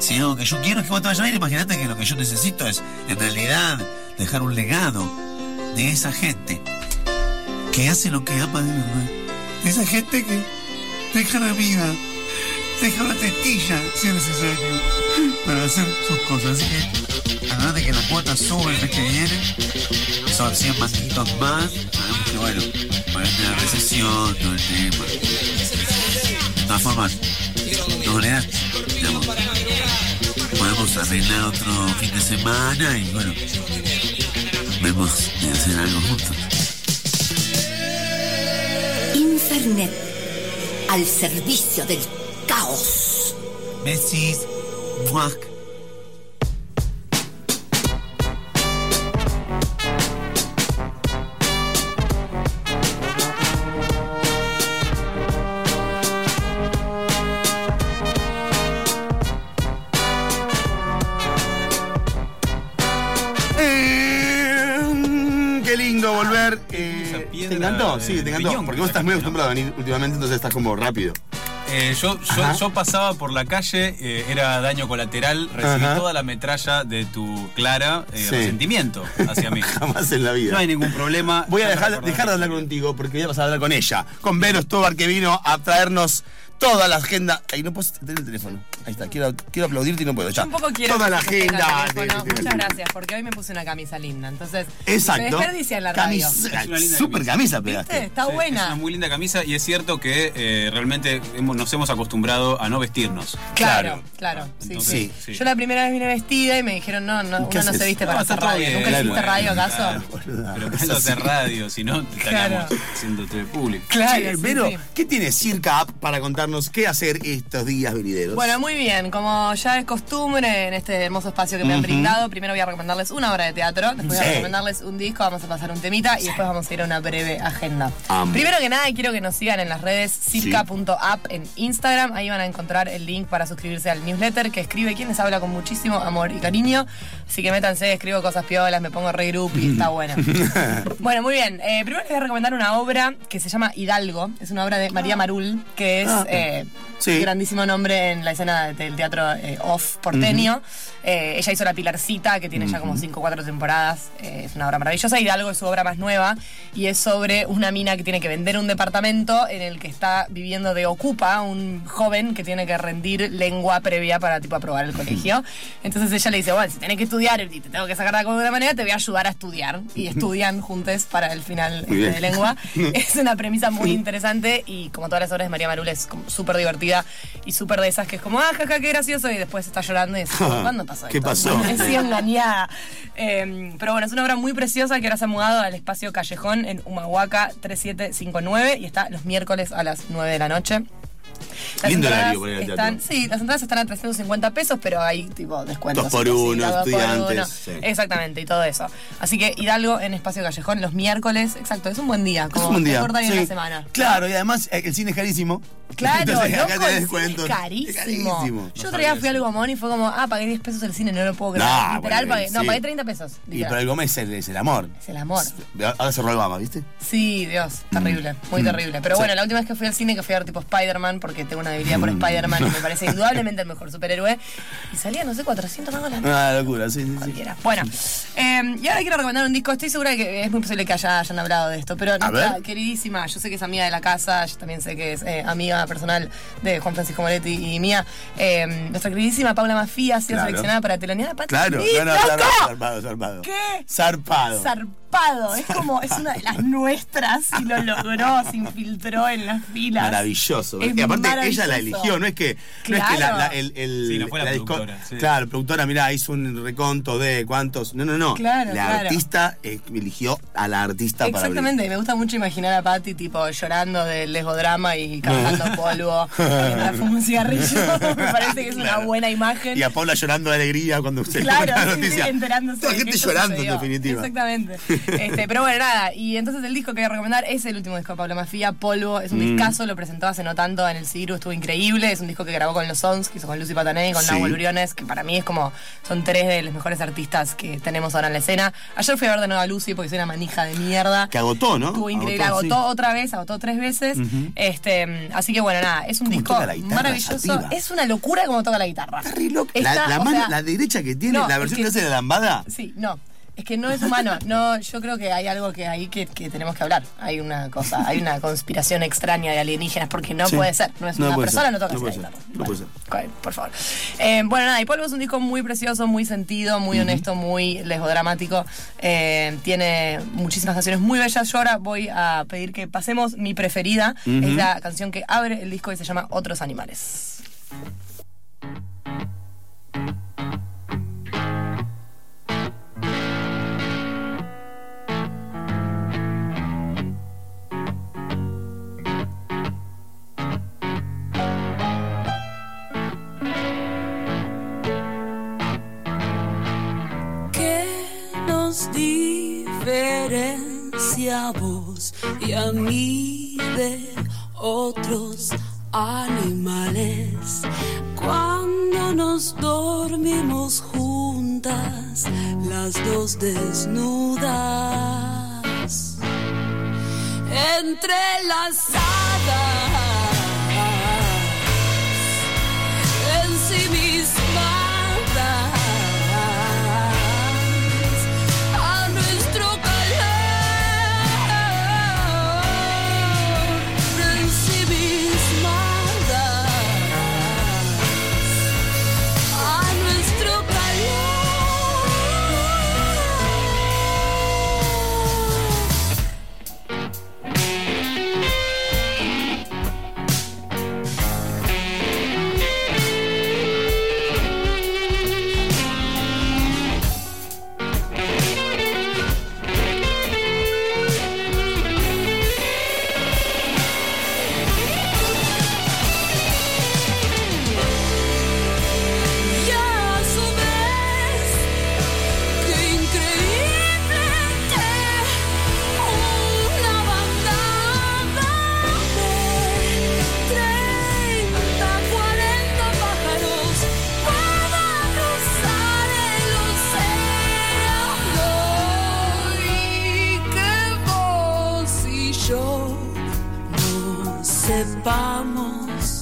Si algo que yo quiero es que vos te vayas a ir, imagínate que lo que yo necesito es, en realidad, dejar un legado de esa gente que hace lo que ama de verdad. De esa gente que deja la vida, deja una testilla si es necesario para hacer sus cosas. Así que, acuérdate que la cuota sube el mes que viene, son 100 manguitos más. Sabemos que, bueno, de la recesión, todo el tema. De todas formas, de digamos, podemos arreglar otro fin de semana y bueno, vemos de hacer algo juntos. Infernet, al servicio del caos. Besis, muac. Encantó? de Sí, te encantó. riñón Porque que vos estás muy acostumbrado a venir últimamente, entonces estás como rápido. Eh, yo, yo, pasaba por la calle, eh, era daño colateral, recibí Ajá. toda la metralla de tu clara eh, Sí. resentimiento hacia mí. Jamás en la vida. No hay ningún problema. Voy a dejar, dejar de la hablar contigo porque voy a pasar a hablar con ella. Con Vero Stobar que vino a traernos toda la agenda. Ay, no puedo tener el teléfono. Ahí está, quiero, quiero aplaudirte y no puedo. Yo Ya. un poco quiero Toda la agenda. el teléfono. de- de- Muchas gracias, porque hoy me puse una camisa linda. Entonces, Exacto. se desperdicia en la radio. Camisa- Es una linda Super camisa. camisa ¿Viste? pegaste. Está Sí, Es buena. una muy linda camisa y es cierto que eh, realmente hemos- nos hemos acostumbrado a no vestirnos. Claro, claro. Sí, Entonces, sí. sí. Yo la primera vez vine vestida y me dijeron, no, no, ¿Qué uno no se viste No, para hacer radio. bien, ¿Nunca claro. hiciste radio acaso? Claro. boluda. Pero eso hacer radio, si no, estaríamos haciendo TV público. Claro, sí. ¿qué tiene Circa App para contarnos qué hacer estos días venideros? Bueno, muy bien. Como ya es costumbre en este hermoso espacio que me han brindado, primero voy a recomendarles una obra de teatro, después voy Sí. a recomendarles un disco, vamos a pasar un temita y después vamos a ir a una breve agenda. Primero que nada, quiero que nos sigan en las redes circa.app en Instagram. Ahí van a encontrar el link para suscribirse al newsletter que escribe quien les habla con muchísimo amor y cariño. Así que métanse, escribo cosas piolas, me pongo re y está bueno. bueno, muy bien. Eh, primero les voy a recomendar una obra que se llama Hidalgo. Es una obra de María Marul, que es Ah. eh, Sí. grandísimo nombre en la escena del teatro eh, off porteño. Eh, ella hizo La Pilarcita, que tiene ya como 5 o 4 temporadas. Eh, es una obra maravillosa. Hidalgo es su obra más nueva y es sobre una mina que tiene que vender un departamento en el que está viviendo de ocupa un joven que tiene que rendir lengua previa para tipo aprobar el colegio. Entonces ella le dice, bueno, si tenés que estudiar y te tengo que sacar de alguna manera, te voy a ayudar a estudiar. Y estudian juntos para el final este, de lengua. Es una premisa muy interesante y como todas las obras de María Marul es como súper divertida y súper de esas que es como, ah, jaja, qué gracioso y después está llorando y dice, ¿cuándo pasó ¿Qué esto? pasó? He sido engañada. Eh, pero bueno, es una obra muy preciosa que ahora se ha mudado al espacio Callejón en Humahuaca 3759 y está los miércoles a las 9 de la noche. Las Lindo horario para ir al están, teatro. Sí, las entradas están a 350 pesos, pero hay tipo descuentos. Dos por uno, por estudiantes, uno. sí. Exactamente, y todo eso. Así que Hidalgo en Espacio Callejón los miércoles. Exacto, es un buen día. Como es un buen día. te sí. la semana. Claro, y además eh, el cine es carísimo. Claro, Entonces, acá loco, cine descuentos. es carísimo. Es carísimo. Yo otro día fui al Gomón y fue como, ah, pagué 10 pesos el cine, no lo puedo creer. No, literal, bueno, pagué, no, pagué 30 pesos. Y pero el Gómez es el, es el amor. Es el amor. Ahora cerró el Bama, ¿viste? Sí, Dios, terrible, muy terrible. Pero bueno, la última vez que fui al cine, que fui a ver tipo Spider-Man, porque tengo una debilidad por Spider-Man y me parece indudablemente el mejor superhéroe, y salía, no sé, 400 mangos la Una locura, sí, sí, sí. Cualquiera. Bueno, eh, y ahora quiero recomendar un disco. Estoy segura que es muy posible que haya, hayan hablado de esto, pero nuestra queridísima, yo sé que es amiga de la casa, yo también sé que es eh, amiga personal de Juan Francisco Moretti y mía. eh, nuestra queridísima Paula Mafía ha sido Claro. seleccionada para telonear a Patti Claro, no, no, claro, zarpado, zarpado. ¿Qué? Zarpado. Zarpado, es como, es una de las nuestras y lo logró, se infiltró en las filas. Maravilloso. Es y aparte ella la eligió, no es que, no es que la, Claro. la- el, el- Sí, no fue la productora, sí. Claro, la productora, mirá, hizo un reconto de cuántos. No, no, no. Claro, la claro. artista eh, eligió a la artista para Exactamente, me gusta mucho imaginar a Patty tipo llorando del lesbodrama y cantando polvo mientras fuma un cigarrillo. Me parece que es una buena imagen. Y a Paula llorando de alegría cuando usted Claro, la sí, sí, noticia. enterándose. Toda de gente llorando, sucedió. en definitiva. Exactamente. Este, pero bueno, nada. Y entonces el disco que voy a recomendar es el último disco de Pablo Mafia, Polvo. Es un Mm. discazo, lo presentó hace no tanto en el Ciru, estuvo increíble. Es un disco que grabó con los Sons, que hizo con Lucy Patanay, con Sí. Nahuel Briones, que para mí es como. Son tres de los mejores artistas que tenemos ahora en la escena. Ayer fui a ver de nuevo a Lucy porque soy una manija de mierda. Que agotó, ¿no? Estuvo increíble, Agotó, agotó, sí. otra vez, agotó tres veces. este, así que bueno, nada, es un ¿Cómo disco la maravilloso. Es una locura como toca la guitarra. Está re loca. Está, la, la mano, sea, la derecha que tiene, no, la es versión que- que hace de lambada. Sí, no. Es que no es humano. No, yo creo que hay algo que ahí que, que tenemos que hablar. Hay una cosa, hay una conspiración extraña de alienígenas, porque no Sí. puede ser. No es No una persona, ser, no toca no puede ser, guitarra. no puede Bueno, Por favor. Eh, bueno, nada, y Polvo es un disco muy precioso, muy sentido, muy honesto, muy lesbodramático. Eh, tiene muchísimas canciones muy bellas. Yo ahora voy a pedir que pasemos mi preferida. Es la canción que abre el disco y se llama Otros Animales. Y a mí de otros animales? Cuando nos dormimos juntas, las dos desnudas, entrelazadas ensimismadas sepamos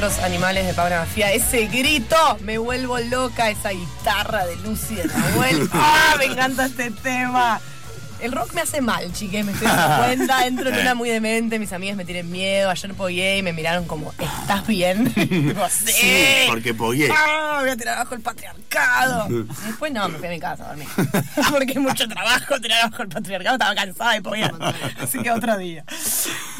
otros animales de Pablo Mafia. Ese grito, me vuelvo loca. Esa guitarra de Lucy de Nahuel. ¡Ah! Me encanta este tema. El rock me hace mal, chiques, me estoy dando cuenta. Entro en una muy demente, mis amigas me tienen miedo. Ayer pogué y me miraron como, ¿estás bien? Digo, sí. Sí, porque pogué. Ah, voy a tirar abajo el patriarcado. Después no, me fui a mi casa a dormir. Porque es mucho trabajo tirar abajo el patriarcado. Estaba cansada de poguear. Así que otro día.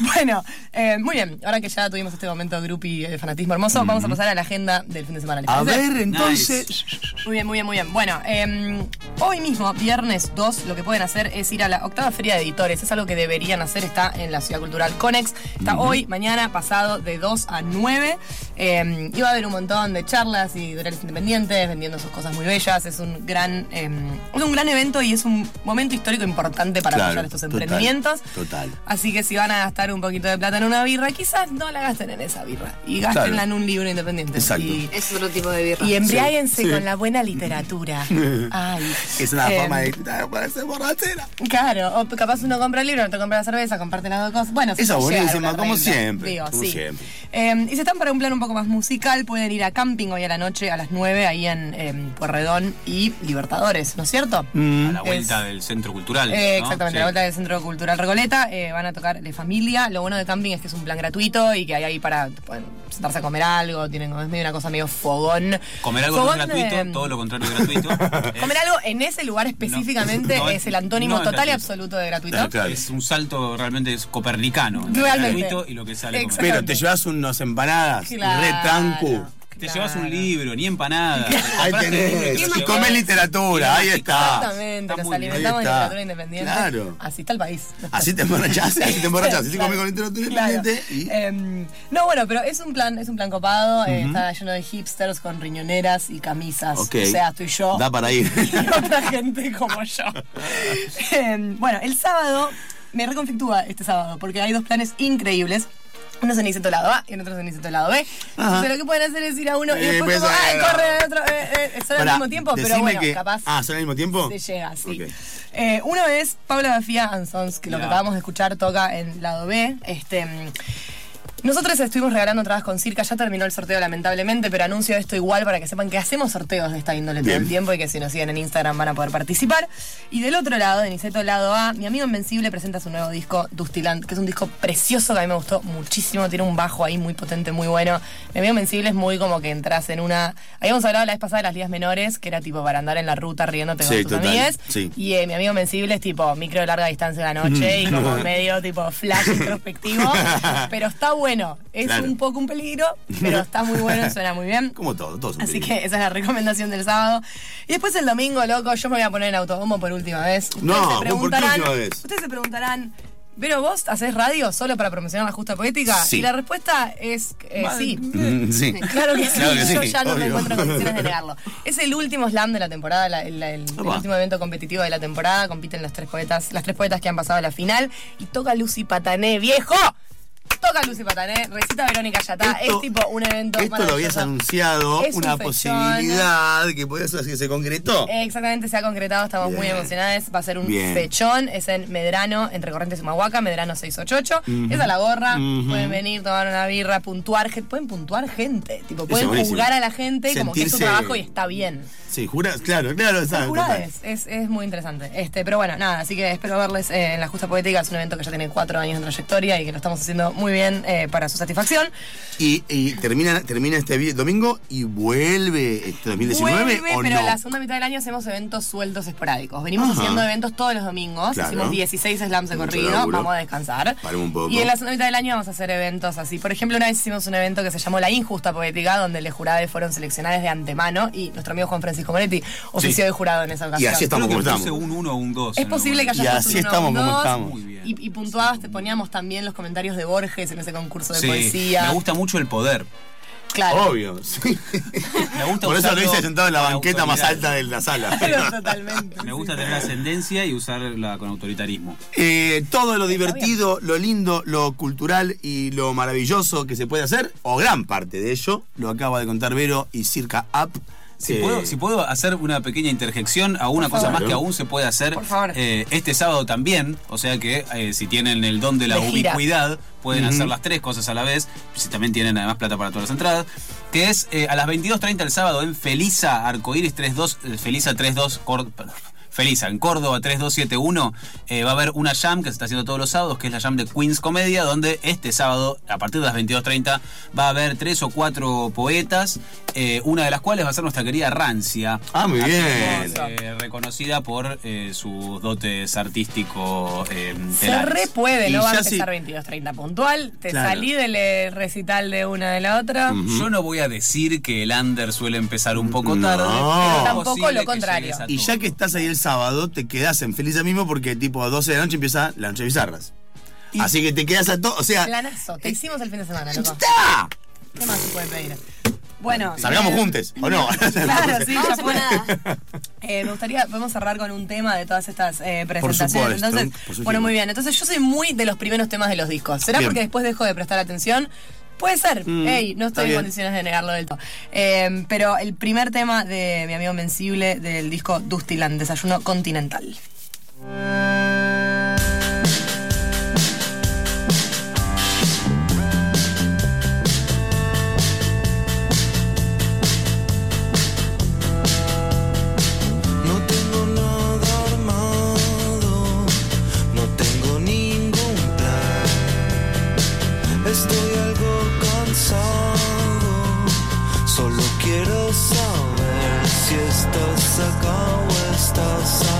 Bueno, eh, muy bien. Ahora que ya tuvimos este momento de grupi de fanatismo hermoso, vamos a pasar a la agenda del fin de semana. ¿les A ver, entonces. Muy bien, muy bien, muy bien. Bueno, eh, hoy mismo, viernes 2, lo que pueden hacer es ir a la octava feria de editores. Es algo que deberían hacer. Está en la Ciudad Cultural Conex. Está hoy, mañana, pasado de 2 a 9. Eh, y va a haber un montón de charlas y editoriales independientes vendiendo sus cosas muy bellas. Es un gran, eh, es un gran evento y es un momento histórico importante para Claro, apoyar estos total, emprendimientos. total. Así que si van a gastar un poquito de plata en una birra, quizás no la gasten en esa birra. Y gástenla Claro. en un libro independiente. Exacto. Y, Es otro tipo de birra. y embriáguense Sí. con la buena literatura. Ay. Es una Eh, forma de para ser borrachera. Claro, o capaz uno compra el libro, no te compra la cerveza, comparte las dos cosas. Bueno, a buenísima, como siempre, Digo, como sí. siempre. Eh, y si están para un plan un poco más musical, pueden ir a camping hoy a la noche a las 9 ahí en em, Puerredón y Libertadores, ¿no es cierto? A la vuelta Es- del centro cultural. Eh, ¿no? exactamente, Sí. la vuelta del Centro Cultural Recoleta. eh, van a tocar de familia. Lo bueno de camping es que es un plan gratuito y que hay ahí para pueden sentarse a comer algo. Tienen es medio una cosa medio fogón. Comer algo no es gratuito, todo lo contrario es gratuito. Comer algo en ese lugar específicamente no, es el antónimo total y absoluto de gratuito. Es un salto realmente es copernicano. Realmente. gratuito y lo que sale. Pero te llevas unos empanadas Claro, re trancu. Te claro. llevas un libro, ni empanada. Ahí tenés. Y comés literatura, ahí está. Exactamente, nos alimentamos de literatura independiente. Claro. Así está el país. Así te emborrachás, así te emborrachás. Así Claro. comés con literatura Claro. independiente y. Em, no, bueno, pero es un plan, es un plan copado, eh, está lleno de hipsters con riñoneras y camisas. Ok. O sea, estoy yo. Da para ir. y otra gente como yo. Em, bueno, el sábado me reconflictúa este sábado porque hay dos planes increíbles. Uno es en Niceto lado A y el otro es en Niceto lado B. Entonces lo que pueden hacer es ir a uno y Eh, después pues, como, ay, corre al otro. Eh, eh, son al mismo tiempo, pero bueno, que- capaz Ah, ¿son al mismo tiempo? se llega, sí. Eh, uno es Paula Bafía and Sons, que lo que acabamos de escuchar toca en lado B. Este, nosotros estuvimos regalando entradas con Circa, ya terminó el sorteo lamentablemente, pero anuncio esto igual para que sepan que hacemos sorteos de esta índole todo el tiempo y que si nos siguen en Instagram van a poder participar. Y del otro lado, de Niceto lado A, mi amigo Invencible presenta su nuevo disco, Dustyland, que es un disco precioso que a mí me gustó muchísimo, tiene un bajo ahí muy potente, muy bueno. Mi amigo Invencible es muy como que entras en una... Habíamos hablado la vez pasada de las ligas menores, que era tipo para andar en la ruta riéndote con Sí, tus amigues. sí. Y eh, mi amigo Invencible es tipo micro de larga distancia de la noche y como medio tipo flash introspectivo. pero está bueno. Es Claro. un poco un peligro, pero está muy bueno, suena muy bien. Como todo, todos son Así que esa es la recomendación del sábado. Y después el domingo, loco, yo me voy a poner en autobombo por última vez. Ustedes No, se ¿por qué preguntarán. última vez? Ustedes se preguntarán. ¿Pero vos haces radio solo para promocionar la justa poética? Sí. Y la respuesta es eh, sí. Sí. Claro que sí, Claro que yo ya no me encuentro en condiciones de negarlo. Es el último slam de la temporada, la- el, el- el Opa. último evento competitivo de la temporada. Compiten las tres poetas, las tres poetas que han pasado a la final. Y toca Lucy Patané, viejo. Toca Lucy Patané, recita Verónica Yatá. Esto- es tipo un evento Esto lo habías anunciado, Es un una posibilidad que podía ser que se concretó. Exactamente, se ha concretado, estamos muy Bien. emocionados. Va a ser un Bien. fechón, es en Medrano, entre Corrientes y Humahuaca, Medrano 688. Es a la gorra, pueden venir, tomar una birra, puntuar, pueden puntuar gente, tipo, pueden jugar a la gente como que es su trabajo y está bien. Sí, juras, claro, claro, es, es muy interesante. Este, pero bueno, nada, así que espero verles eh, en la Justa Poética. Es un evento que ya tiene cuatro años de trayectoria y que lo estamos haciendo muy bien eh, para su satisfacción. Y, y termina, termina este domingo y vuelve este 2019 Vuelve, o pero no. la segunda mitad del año hacemos eventos sueltos esporádicos. Venimos Ajá. haciendo eventos todos los domingos. Claro. Hicimos 16 slams de Mucho corrido. laburo. Vamos a descansar. Paremos un poco. Y en la segunda mitad del año vamos a hacer eventos así. Por ejemplo, una vez hicimos un evento que se llamó La Injusta Poética, donde los jurados fueron seleccionados de antemano y nuestro amigo Juan Francisco Moretti ofició de jurado en esa ocasión. así estamos Creo como estamos. un 1 o un 2. Es posible que haya Y así un uno, estamos un como estamos. Muy. Y, y puntuabas, te poníamos también los comentarios de Borges en ese concurso de Sí, poesía. me gusta mucho el poder. Claro. Obvio, sí. Me gusta Por eso lo hice sentado en la banqueta más alta de la sala. Totalmente. Me gusta tener ascendencia y usarla con autoritarismo. Eh, todo lo divertido, lo lindo, lo cultural y lo maravilloso que se puede hacer, o gran parte de ello, lo acaba de contar Vero y Circa App. Si, puedo, si puedo hacer una pequeña interjección a una cosa favor. más que aún se puede hacer Por favor. eh, este sábado también, o sea que eh, si tienen el don de la De ubicuidad, pueden hacer las tres cosas a la vez, si también tienen además plata para todas las entradas, que es eh, a las 22.30 el sábado en Felisa Arcoiris 32, eh, Felisa 32, Cor- Felisa, en Córdoba 3271, eh, va a haber una jam que se está haciendo todos los sábados, que es la jam de Queens Comedia, donde este sábado, a partir de las 22.30, va a haber tres o cuatro poetas, eh, una de las cuales va a ser nuestra querida Rancia. Ah, muy bien. eh, reconocida por eh, sus dotes artísticos eh, Se re puede, Y no va a empezar sí. 22.30 puntual. Te Claro. salí del recital de una de la otra. Yo no voy a decir que el under suele empezar un poco No. tarde. Pero tampoco lo contrario. Y ya que estás ahí el sábado, te quedás en Feliz mismo porque tipo a 12 de la noche empieza la noche de bizarras. Así que te quedas a todo. O sea. Planazo. Te hicimos el fin de semana, loco. ¡Está! ¿Qué más se puede pedir? Bueno. Salgamos eh, juntos, ¿o no? Claro, sí, Vamos ya a fue. nada. Eh, me gustaría, podemos cerrar con un tema de todas estas eh, presentaciones. supuesto, Entonces, por supuesto. bueno, muy bien. Entonces, yo soy muy de los primeros temas de los discos. ¿Será Bien. porque después dejo de prestar atención? Puede ser. Mm, Ey, no estoy en condiciones de negarlo del todo. Eh, pero el primer tema de mi amigo Invencible del disco Dustyland, Desayuno Continental. Estás acá o estás